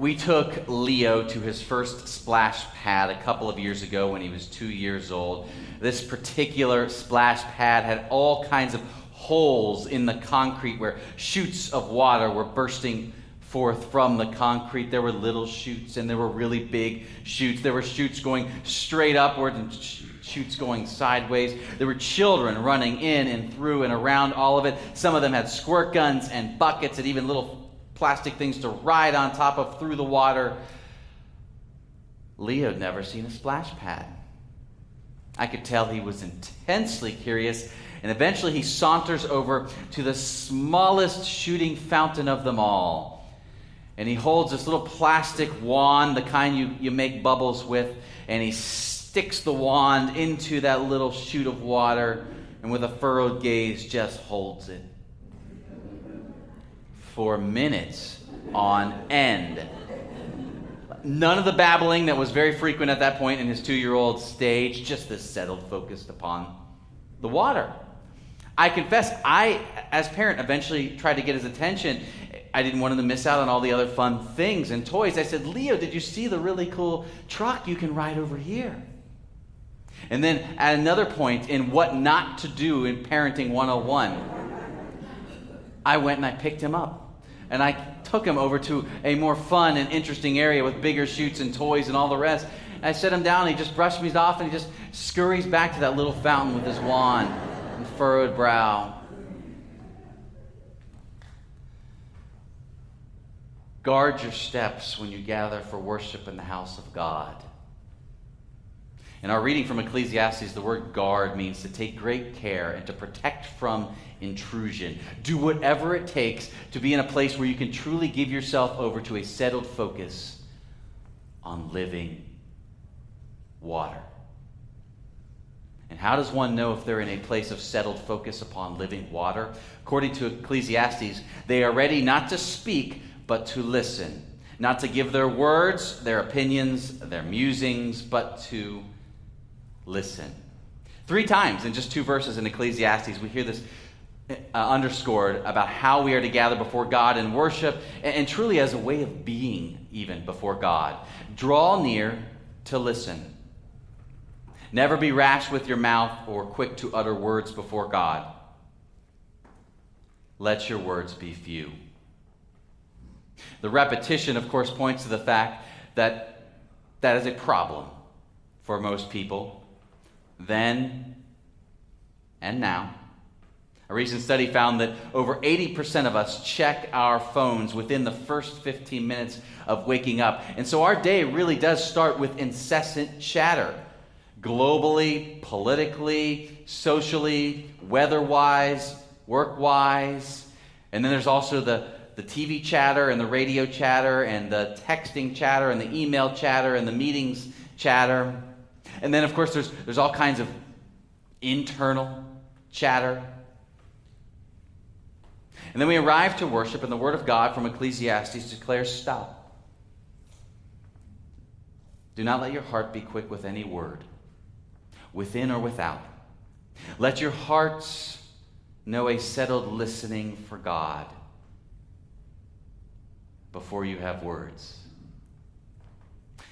we took Leo to his first splash pad a couple of years ago when he was two years old. This particular splash pad had all kinds of holes in the concrete where shoots of water were bursting forth from the concrete. There were little shoots and there were really big shoots. There were shoots going straight upward and shoots going sideways. There were children running in and through and around all of it. Some of them had squirt guns and buckets and even little plastic things to ride on top of through the water. Leo had never seen a splash pad. I could tell he was intensely curious, and eventually he saunters over to the smallest shooting fountain of them all. And he holds this little plastic wand, the kind you, you make bubbles with, and he sticks the wand into that little shoot of water, and with a furrowed gaze just holds it for minutes on end. None of the babbling that was very frequent at that point in his two year old stage, just this settled, focused upon the water. I confess, I, as parent, eventually tried to get his attention. I didn't want him to miss out on all the other fun things and toys. I said, Leo, did you see the really cool truck you can ride over here? And then at another point in what not to do in Parenting 101, I went and I picked him up. And I took him over to a more fun and interesting area with bigger shoots and toys and all the rest. I set him down, and he just brushed me off, and he just scurries back to that little fountain with his wand and furrowed brow. Guard your steps when you gather for worship in the house of God. In our reading from Ecclesiastes, the word guard means to take great care and to protect from intrusion. Do whatever it takes to be in a place where you can truly give yourself over to a settled focus on living water. And how does one know if they're in a place of settled focus upon living water? According to Ecclesiastes, they are ready not to speak, but to listen. Not to give their words, their opinions, their musings, but to listen. Three times in just two verses in Ecclesiastes, we hear this uh, underscored about how we are to gather before God in worship and, and truly as a way of being, even before God. Draw near to listen. Never be rash with your mouth or quick to utter words before God. Let your words be few. The repetition, of course, points to the fact that that is a problem for most people then and now. A recent study found that over 80% of us check our phones within the first 15 minutes of waking up. And so our day really does start with incessant chatter globally, politically, socially, weather wise, work wise. And then there's also the, the TV chatter and the radio chatter and the texting chatter and the email chatter and the meetings chatter. And then, of course, there's, there's all kinds of internal chatter. And then we arrive to worship, and the Word of God from Ecclesiastes declares stop. Do not let your heart be quick with any word, within or without. Let your hearts know a settled listening for God before you have words.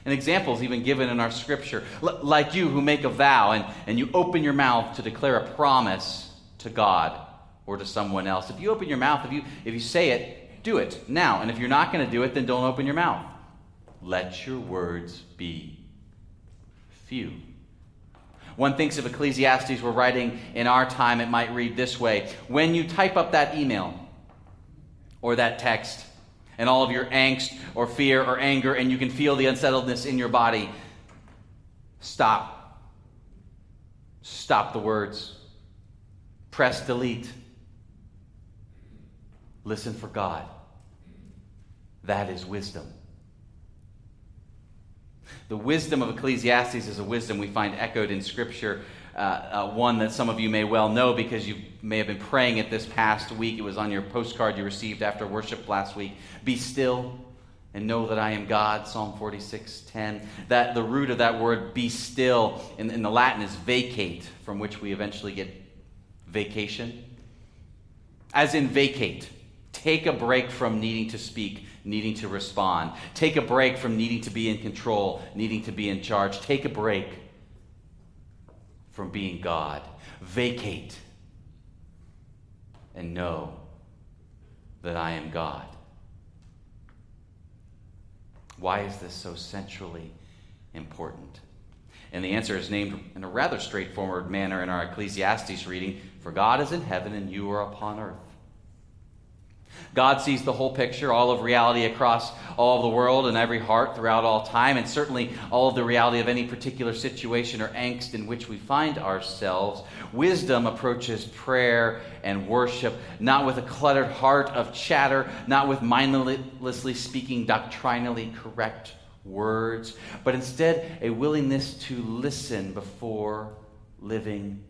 And examples even given in our scripture, L- like you who make a vow and, and you open your mouth to declare a promise to God or to someone else. If you open your mouth, if you, if you say it, do it now. And if you're not going to do it, then don't open your mouth. Let your words be few. One thinks if Ecclesiastes were writing in our time, it might read this way When you type up that email or that text, and all of your angst or fear or anger, and you can feel the unsettledness in your body, stop. Stop the words. Press delete. Listen for God. That is wisdom. The wisdom of Ecclesiastes is a wisdom we find echoed in Scripture uh, uh, one that some of you may well know because you may have been praying it this past week. It was on your postcard you received after worship last week. Be still and know that I am God, Psalm 46, 10. That the root of that word, be still, in, in the Latin is vacate, from which we eventually get vacation. As in vacate, Take a break from needing to speak, needing to respond. Take a break from needing to be in control, needing to be in charge. Take a break from being God. Vacate and know that I am God. Why is this so centrally important? And the answer is named in a rather straightforward manner in our Ecclesiastes reading For God is in heaven and you are upon earth. God sees the whole picture, all of reality across all of the world and every heart throughout all time, and certainly all of the reality of any particular situation or angst in which we find ourselves. Wisdom approaches prayer and worship not with a cluttered heart of chatter, not with mindlessly speaking doctrinally correct words, but instead a willingness to listen before living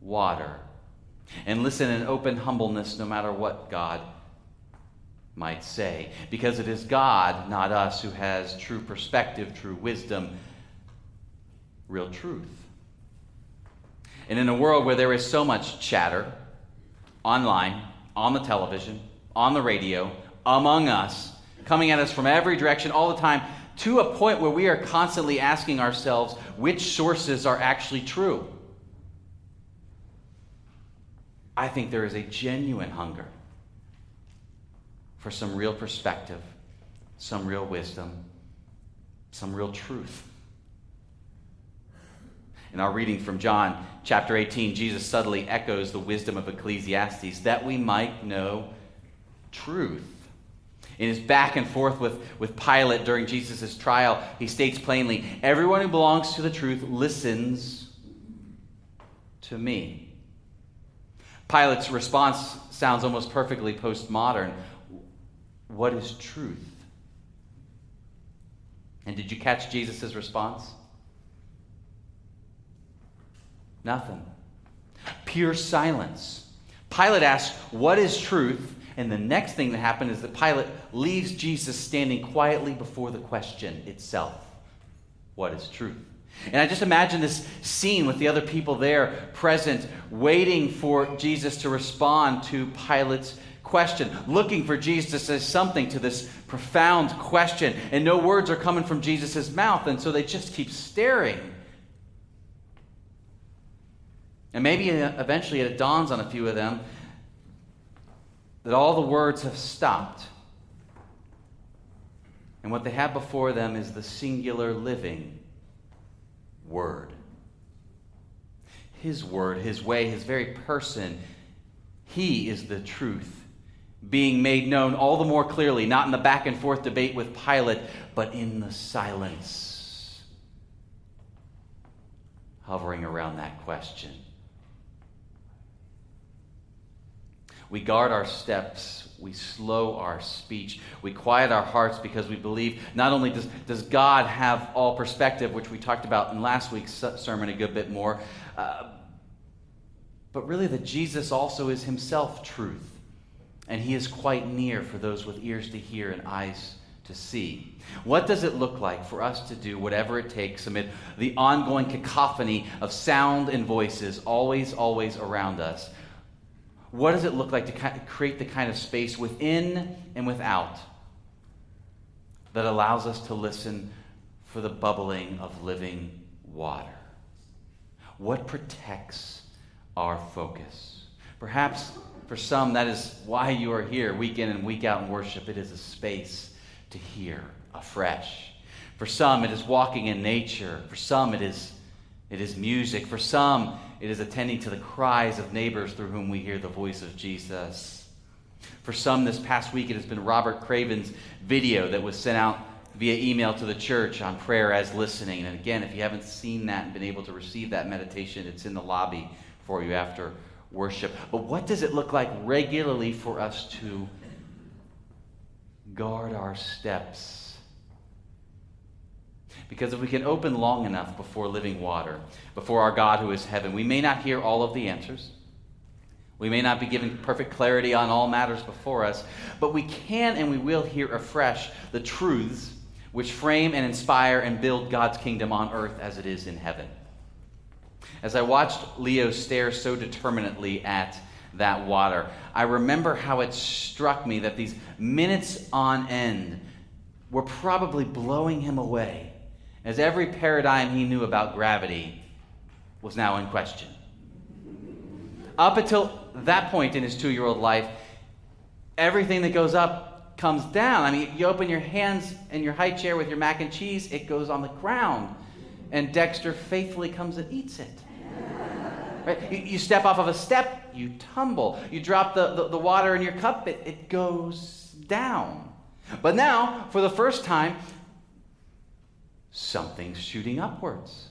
water. And listen in open humbleness no matter what God might say. Because it is God, not us, who has true perspective, true wisdom, real truth. And in a world where there is so much chatter, online, on the television, on the radio, among us, coming at us from every direction all the time, to a point where we are constantly asking ourselves which sources are actually true. I think there is a genuine hunger for some real perspective, some real wisdom, some real truth. In our reading from John chapter 18, Jesus subtly echoes the wisdom of Ecclesiastes that we might know truth. In his back and forth with, with Pilate during Jesus' trial, he states plainly Everyone who belongs to the truth listens to me. Pilate's response sounds almost perfectly postmodern. What is truth? And did you catch Jesus' response? Nothing. Pure silence. Pilate asks, What is truth? And the next thing that happened is that Pilate leaves Jesus standing quietly before the question itself What is truth? And I just imagine this scene with the other people there present, waiting for Jesus to respond to Pilate's question, looking for Jesus to say something to this profound question. And no words are coming from Jesus' mouth, and so they just keep staring. And maybe uh, eventually it dawns on a few of them that all the words have stopped. And what they have before them is the singular living Word. His Word, His way, His very person. He is the truth being made known all the more clearly, not in the back and forth debate with Pilate, but in the silence hovering around that question. We guard our steps. We slow our speech. We quiet our hearts because we believe not only does, does God have all perspective, which we talked about in last week's sermon a good bit more, uh, but really that Jesus also is himself truth. And he is quite near for those with ears to hear and eyes to see. What does it look like for us to do whatever it takes amid the ongoing cacophony of sound and voices always, always around us what does it look like to create the kind of space within and without that allows us to listen for the bubbling of living water? What protects our focus? Perhaps for some, that is why you are here week in and week out in worship. It is a space to hear afresh. For some, it is walking in nature. For some, it is, it is music. For some, it is attending to the cries of neighbors through whom we hear the voice of Jesus. For some this past week, it has been Robert Craven's video that was sent out via email to the church on prayer as listening. And again, if you haven't seen that and been able to receive that meditation, it's in the lobby for you after worship. But what does it look like regularly for us to guard our steps? Because if we can open long enough before living water, before our God who is heaven, we may not hear all of the answers. We may not be given perfect clarity on all matters before us, but we can and we will hear afresh the truths which frame and inspire and build God's kingdom on earth as it is in heaven. As I watched Leo stare so determinately at that water. I remember how it struck me that these minutes on end were probably blowing him away, as every paradigm he knew about gravity was now in question. Up until that point in his two year old life, everything that goes up comes down. I mean, you open your hands in your high chair with your mac and cheese, it goes on the ground. And Dexter faithfully comes and eats it. Right? You, you, step off of a step, you tumble. You drop the, the, the water in your cup, it, it goes down. But now, for the first time, something's shooting upwards.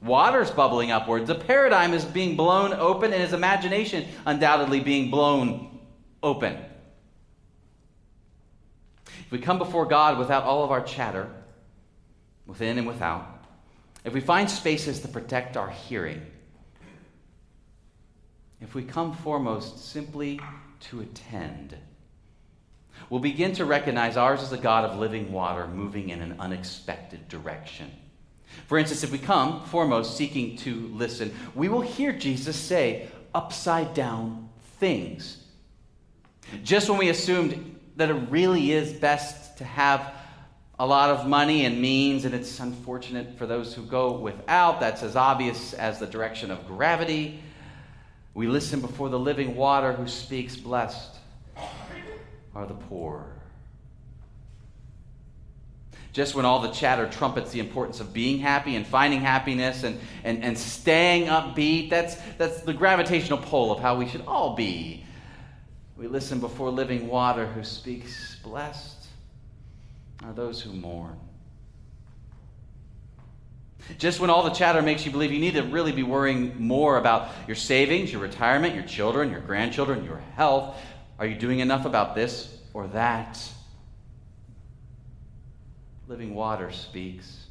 Water's bubbling upwards. The paradigm is being blown open, and his imagination undoubtedly being blown open. If we come before God without all of our chatter, within and without, if we find spaces to protect our hearing, if we come foremost simply to attend, we'll begin to recognize ours is a God of living water moving in an unexpected direction. For instance, if we come foremost seeking to listen, we will hear Jesus say upside down things. Just when we assumed that it really is best to have a lot of money and means, and it's unfortunate for those who go without, that's as obvious as the direction of gravity. We listen before the living water who speaks, Blessed are the poor. Just when all the chatter trumpets the importance of being happy and finding happiness and, and, and staying upbeat, that's, that's the gravitational pull of how we should all be. We listen before living water who speaks, Blessed are those who mourn. Just when all the chatter makes you believe you need to really be worrying more about your savings, your retirement, your children, your grandchildren, your health, are you doing enough about this or that? Living water speaks.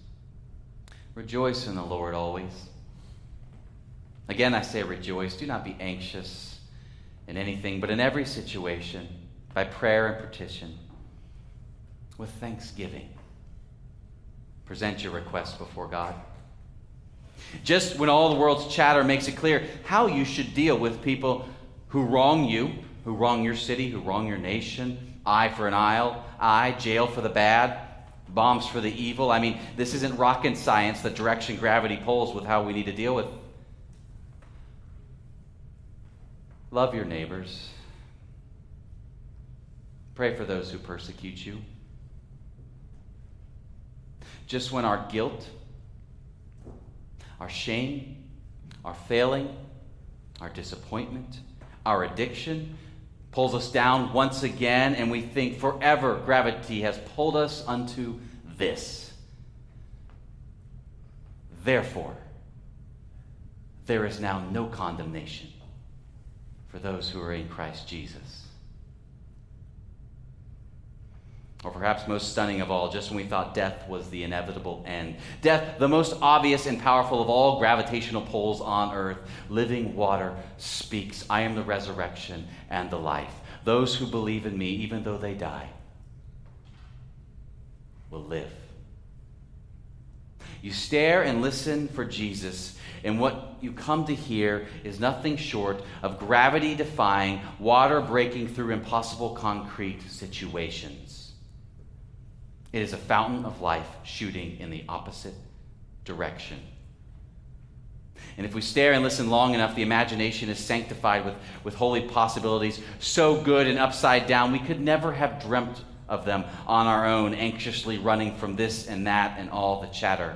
Rejoice in the Lord always. Again, I say rejoice. Do not be anxious in anything, but in every situation, by prayer and petition, with thanksgiving present your request before God. Just when all the world's chatter makes it clear how you should deal with people who wrong you, who wrong your city, who wrong your nation, eye for an eye, eye, jail for the bad, bombs for the evil. I mean, this isn't rocket science, the direction gravity pulls with how we need to deal with. Love your neighbors. Pray for those who persecute you just when our guilt, our shame, our failing, our disappointment, our addiction pulls us down once again, and we think forever gravity has pulled us unto this. Therefore, there is now no condemnation for those who are in Christ Jesus. Or perhaps most stunning of all, just when we thought death was the inevitable end. Death, the most obvious and powerful of all gravitational pulls on earth. Living water speaks I am the resurrection and the life. Those who believe in me, even though they die, will live. You stare and listen for Jesus, and what you come to hear is nothing short of gravity defying, water breaking through impossible concrete situations. It is a fountain of life shooting in the opposite direction. And if we stare and listen long enough, the imagination is sanctified with, with holy possibilities so good and upside down, we could never have dreamt of them on our own, anxiously running from this and that and all the chatter.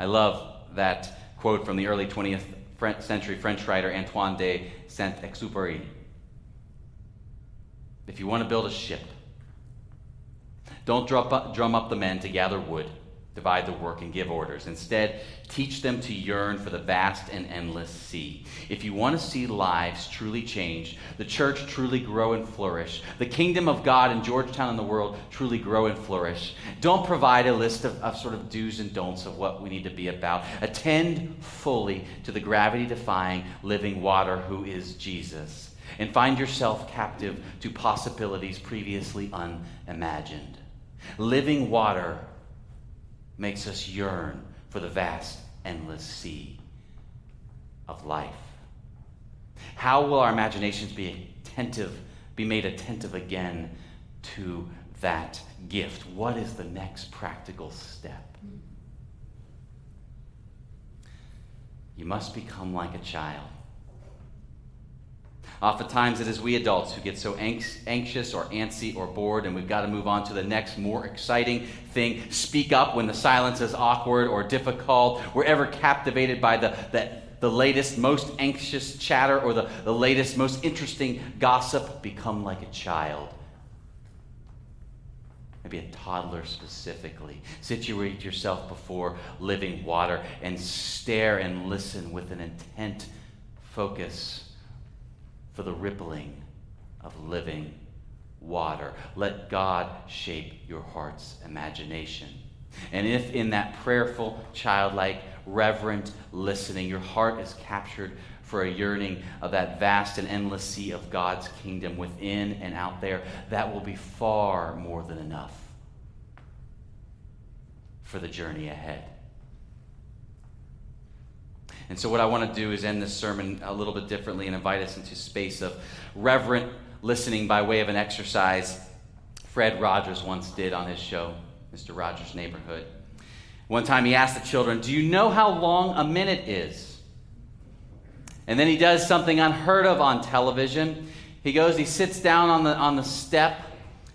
I love that quote from the early 20th century French writer Antoine de Saint Exupéry. If you want to build a ship, don't drum up the men to gather wood, divide the work, and give orders. Instead, teach them to yearn for the vast and endless sea. If you want to see lives truly changed, the church truly grow and flourish, the kingdom of God in Georgetown and the world truly grow and flourish, don't provide a list of, of sort of do's and don'ts of what we need to be about. Attend fully to the gravity defying living water who is Jesus. And find yourself captive to possibilities previously unimagined. Living water makes us yearn for the vast, endless sea of life? How will our imaginations be attentive, be made attentive again to that gift? What is the next practical step? You must become like a child. Oftentimes, it is we adults who get so anxious or antsy or bored, and we've got to move on to the next, more exciting thing. Speak up when the silence is awkward or difficult. We're ever captivated by the, the, the latest, most anxious chatter or the, the latest, most interesting gossip. Become like a child. Maybe a toddler specifically. Situate yourself before living water and stare and listen with an intent focus for the rippling of living water. Let God shape your heart's imagination. And if in that prayerful, childlike, reverent listening, your heart is captured for a yearning of that vast and endless sea of God's kingdom within and out there, that will be far more than enough for the journey ahead. And so, what I want to do is end this sermon a little bit differently and invite us into space of reverent listening by way of an exercise Fred Rogers once did on his show, Mr. Rogers' Neighborhood. One time he asked the children, Do you know how long a minute is? And then he does something unheard of on television. He goes, he sits down on the, on the step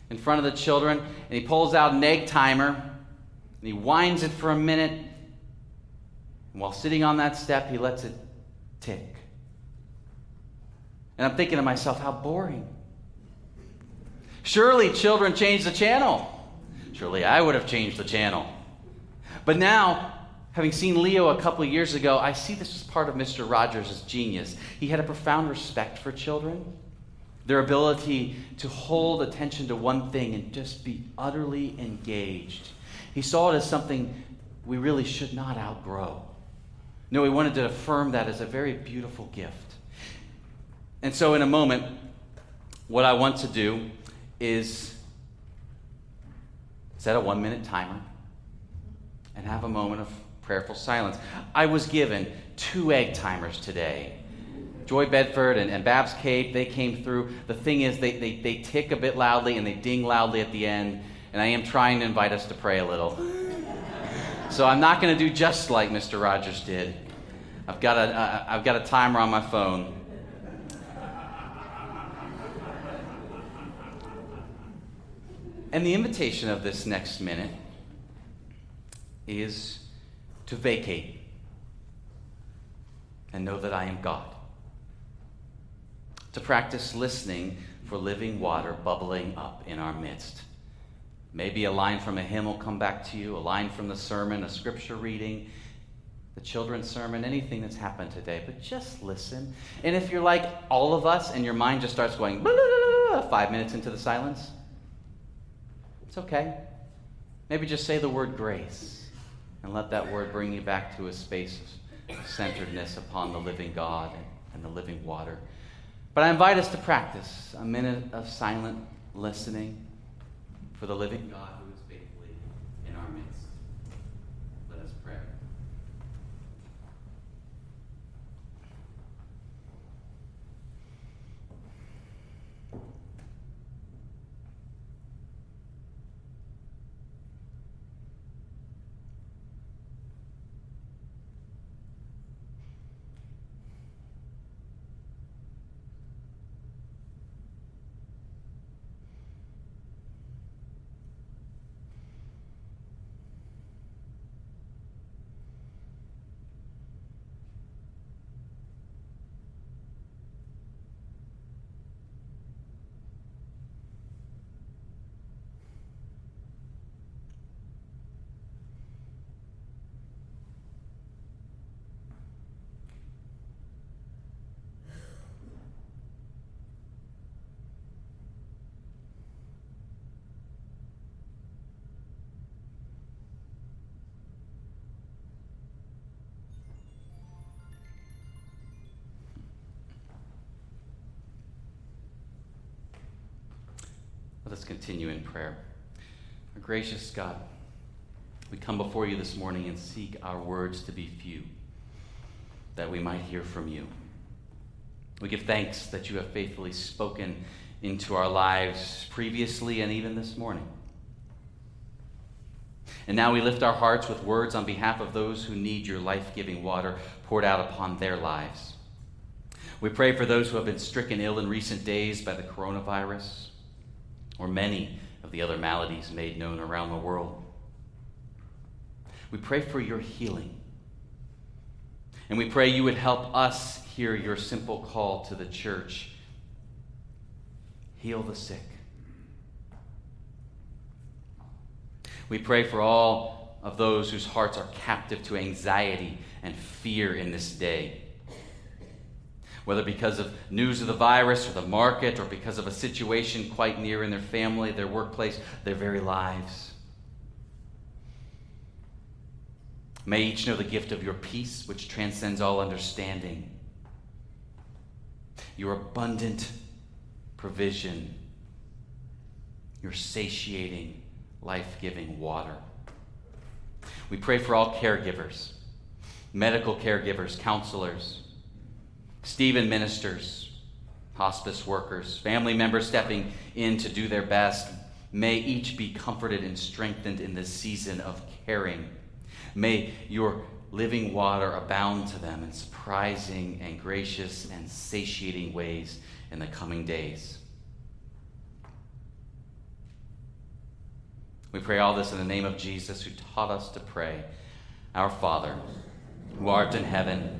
in front of the children, and he pulls out an egg timer, and he winds it for a minute, and while sitting on that step, he lets it tick. And I'm thinking to myself, how boring. Surely children change the channel. Surely I would have changed the channel. But now, having seen Leo a couple years ago, I see this as part of Mr. Rogers' genius. He had a profound respect for children, their ability to hold attention to one thing and just be utterly engaged. He saw it as something we really should not outgrow. No, we wanted to affirm that as a very beautiful gift. And so, in a moment, what I want to do is set a one minute timer and have a moment of prayerful silence. I was given two egg timers today. Joy Bedford and, and Babs Cape, they came through. The thing is, they, they, they tick a bit loudly and they ding loudly at the end. And I am trying to invite us to pray a little. So I'm not going to do just like Mr. Rogers did. I've got a, uh, I've got a timer on my phone. And the invitation of this next minute is to vacate and know that I am God. To practice listening for living water bubbling up in our midst. Maybe a line from a hymn will come back to you, a line from the sermon, a scripture reading the children's sermon, anything that's happened today, but just listen. And if you're like all of us and your mind just starts going five minutes into the silence, it's okay. Maybe just say the word grace and let that word bring you back to a space of centeredness upon the living God and the living water. But I invite us to practice a minute of silent listening for the living God. Let us continue in prayer. Our gracious God, we come before you this morning and seek our words to be few. that we might hear from you. We give thanks that you have faithfully spoken into our lives previously and even this morning. And now we lift our hearts with words on behalf of those who need your life giving water poured out upon their lives. We pray for those who have been stricken ill in recent days by the coronavirus or many of the other maladies made known around the world. We pray for your healing. And we pray you would help us hear your simple call to the church heal the sick. We pray for all of those whose hearts are captive to anxiety and fear in this day. Whether because of news of the virus or the market or because of a situation quite near in their family, their workplace, their very lives. May each know the gift of your peace, which transcends all understanding, your abundant provision, your satiating, life giving water. We pray for all caregivers, medical caregivers, counselors, Stephen ministers, hospice workers, family members stepping in to do their best. May each be comforted and strengthened in this season of caring May your living water abound to them in surprising and gracious and satiating ways in the coming days. We pray all this in the name of Jesus, who taught us to pray Our Father, who art in heaven,